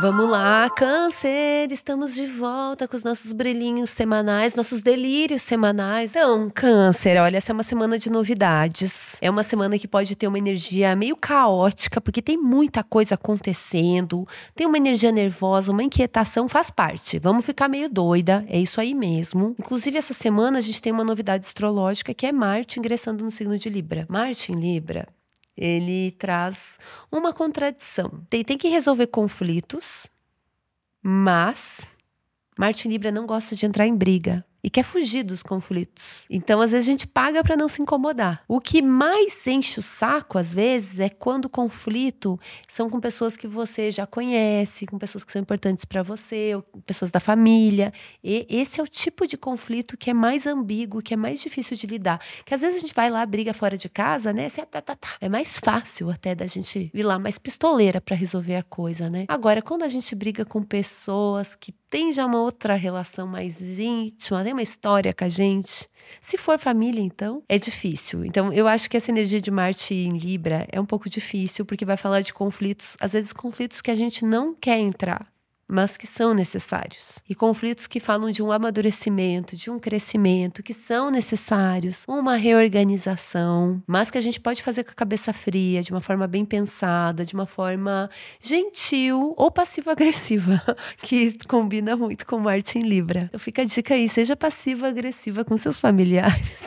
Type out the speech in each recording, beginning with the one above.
Vamos lá, Câncer! Estamos de volta com os nossos brilhinhos semanais, nossos delírios semanais. Então, Câncer, olha, essa é uma semana de novidades. É uma semana que pode ter uma energia meio caótica, porque tem muita coisa acontecendo, tem uma energia nervosa, uma inquietação, faz parte. Vamos ficar meio doida, é isso aí mesmo. Inclusive, essa semana a gente tem uma novidade astrológica que é Marte ingressando no signo de Libra. Marte em Libra ele traz uma contradição. Tem, tem que resolver conflitos, mas Marte Libra não gosta de entrar em briga e quer fugir dos conflitos. Então, às vezes, a gente paga para não se incomodar. O que mais enche o saco, às vezes, é quando o conflito são com pessoas que você já conhece, com pessoas que são importantes para você, pessoas da família. E esse é o tipo de conflito que é mais ambíguo, que é mais difícil de lidar. Que às vezes a gente vai lá, briga fora de casa, né? Você, tá, tá, tá. É mais fácil até da gente ir lá mais pistoleira para resolver a coisa, né? Agora, quando a gente briga com pessoas que tem já uma outra relação mais íntima, tem uma história com a gente. Se for família, então, é difícil. Então, eu acho que essa energia de Marte em Libra é um pouco difícil, porque vai falar de conflitos, às vezes conflitos que a gente não quer entrar mas que são necessários. E conflitos que falam de um amadurecimento, de um crescimento, que são necessários, uma reorganização, mas que a gente pode fazer com a cabeça fria, de uma forma bem pensada, de uma forma gentil ou passivo-agressiva, que combina muito com Marte em Libra. Então fica a dica aí, seja passiva-agressiva com seus familiares.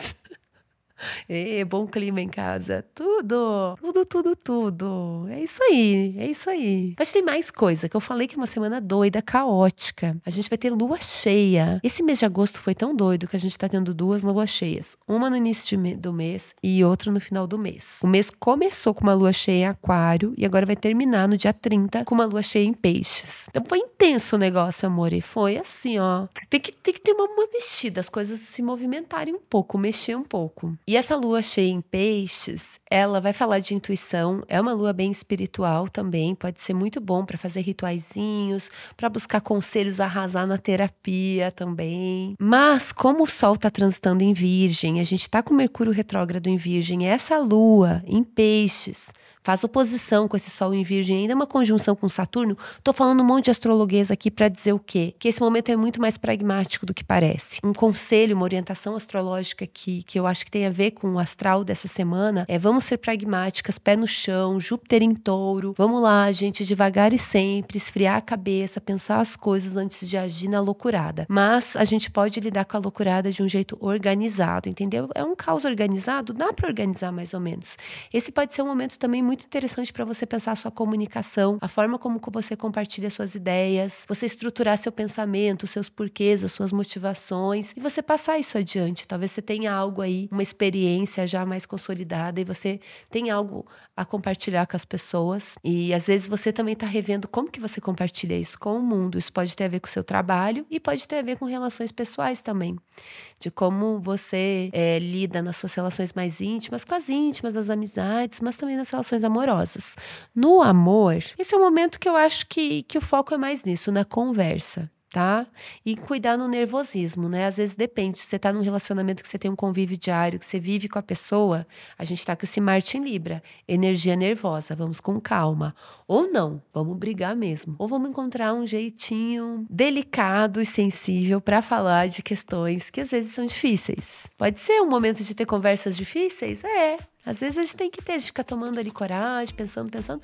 E bom clima em casa. Tudo, tudo, tudo, tudo. É isso aí, é isso aí. Mas tem mais coisa, que eu falei que é uma semana doida, caótica. A gente vai ter lua cheia. Esse mês de agosto foi tão doido que a gente tá tendo duas luas cheias. Uma no início me do mês e outra no final do mês. O mês começou com uma lua cheia em aquário e agora vai terminar no dia 30 com uma lua cheia em peixes. Então foi intenso o negócio, amor. E foi assim, ó. Tem que, tem que ter uma, uma mexida, as coisas se movimentarem um pouco, mexer um pouco. E essa lua cheia em peixes, ela vai falar de intuição, é uma lua bem espiritual também, pode ser muito bom para fazer rituaizinhos, para buscar conselhos, arrasar na terapia também. Mas como o sol está transitando em Virgem, a gente está com Mercúrio retrógrado em Virgem, essa lua em peixes faz oposição com esse Sol em Virgem, ainda uma conjunção com Saturno. Tô falando um monte de astrologuês aqui para dizer o quê? Que esse momento é muito mais pragmático do que parece. Um conselho, uma orientação astrológica que, que eu acho que tem a ver com o astral dessa semana é vamos ser pragmáticas, pé no chão, Júpiter em touro. Vamos lá, gente, devagar e sempre, esfriar a cabeça, pensar as coisas antes de agir na loucurada. Mas a gente pode lidar com a loucurada de um jeito organizado, entendeu? É um caos organizado, dá para organizar mais ou menos. Esse pode ser um momento também muito interessante para você pensar a sua comunicação, a forma como você compartilha suas ideias, você estruturar seu pensamento, seus porquês, as suas motivações e você passar isso adiante. Talvez você tenha algo aí, uma experiência já mais consolidada e você tem algo a compartilhar com as pessoas. E às vezes você também está revendo como que você compartilha isso com o mundo. Isso pode ter a ver com o seu trabalho e pode ter a ver com relações pessoais também. De como você é, lida nas suas relações mais íntimas, com as íntimas, das amizades, mas também nas relações amorosas. No amor, esse é o momento que eu acho que, que o foco é mais nisso, na conversa tá? E cuidar no nervosismo, né? Às vezes depende, se você tá num relacionamento que você tem um convívio diário, que você vive com a pessoa, a gente tá com esse Marte em Libra, energia nervosa, vamos com calma. Ou não, vamos brigar mesmo. Ou vamos encontrar um jeitinho delicado e sensível para falar de questões que às vezes são difíceis. Pode ser um momento de ter conversas difíceis? É. Às vezes a gente tem que ter, de ficar tomando ali coragem, pensando, pensando.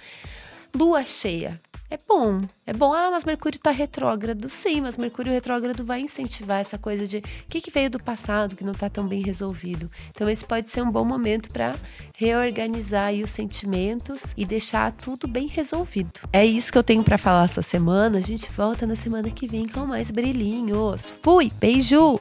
Lua cheia. É bom, é bom. Ah, mas Mercúrio tá retrógrado. Sim, mas Mercúrio retrógrado vai incentivar essa coisa de o que, que veio do passado que não tá tão bem resolvido. Então, esse pode ser um bom momento para reorganizar os sentimentos e deixar tudo bem resolvido. É isso que eu tenho para falar essa semana. A gente volta na semana que vem com mais brilhinhos. Fui! Beijo!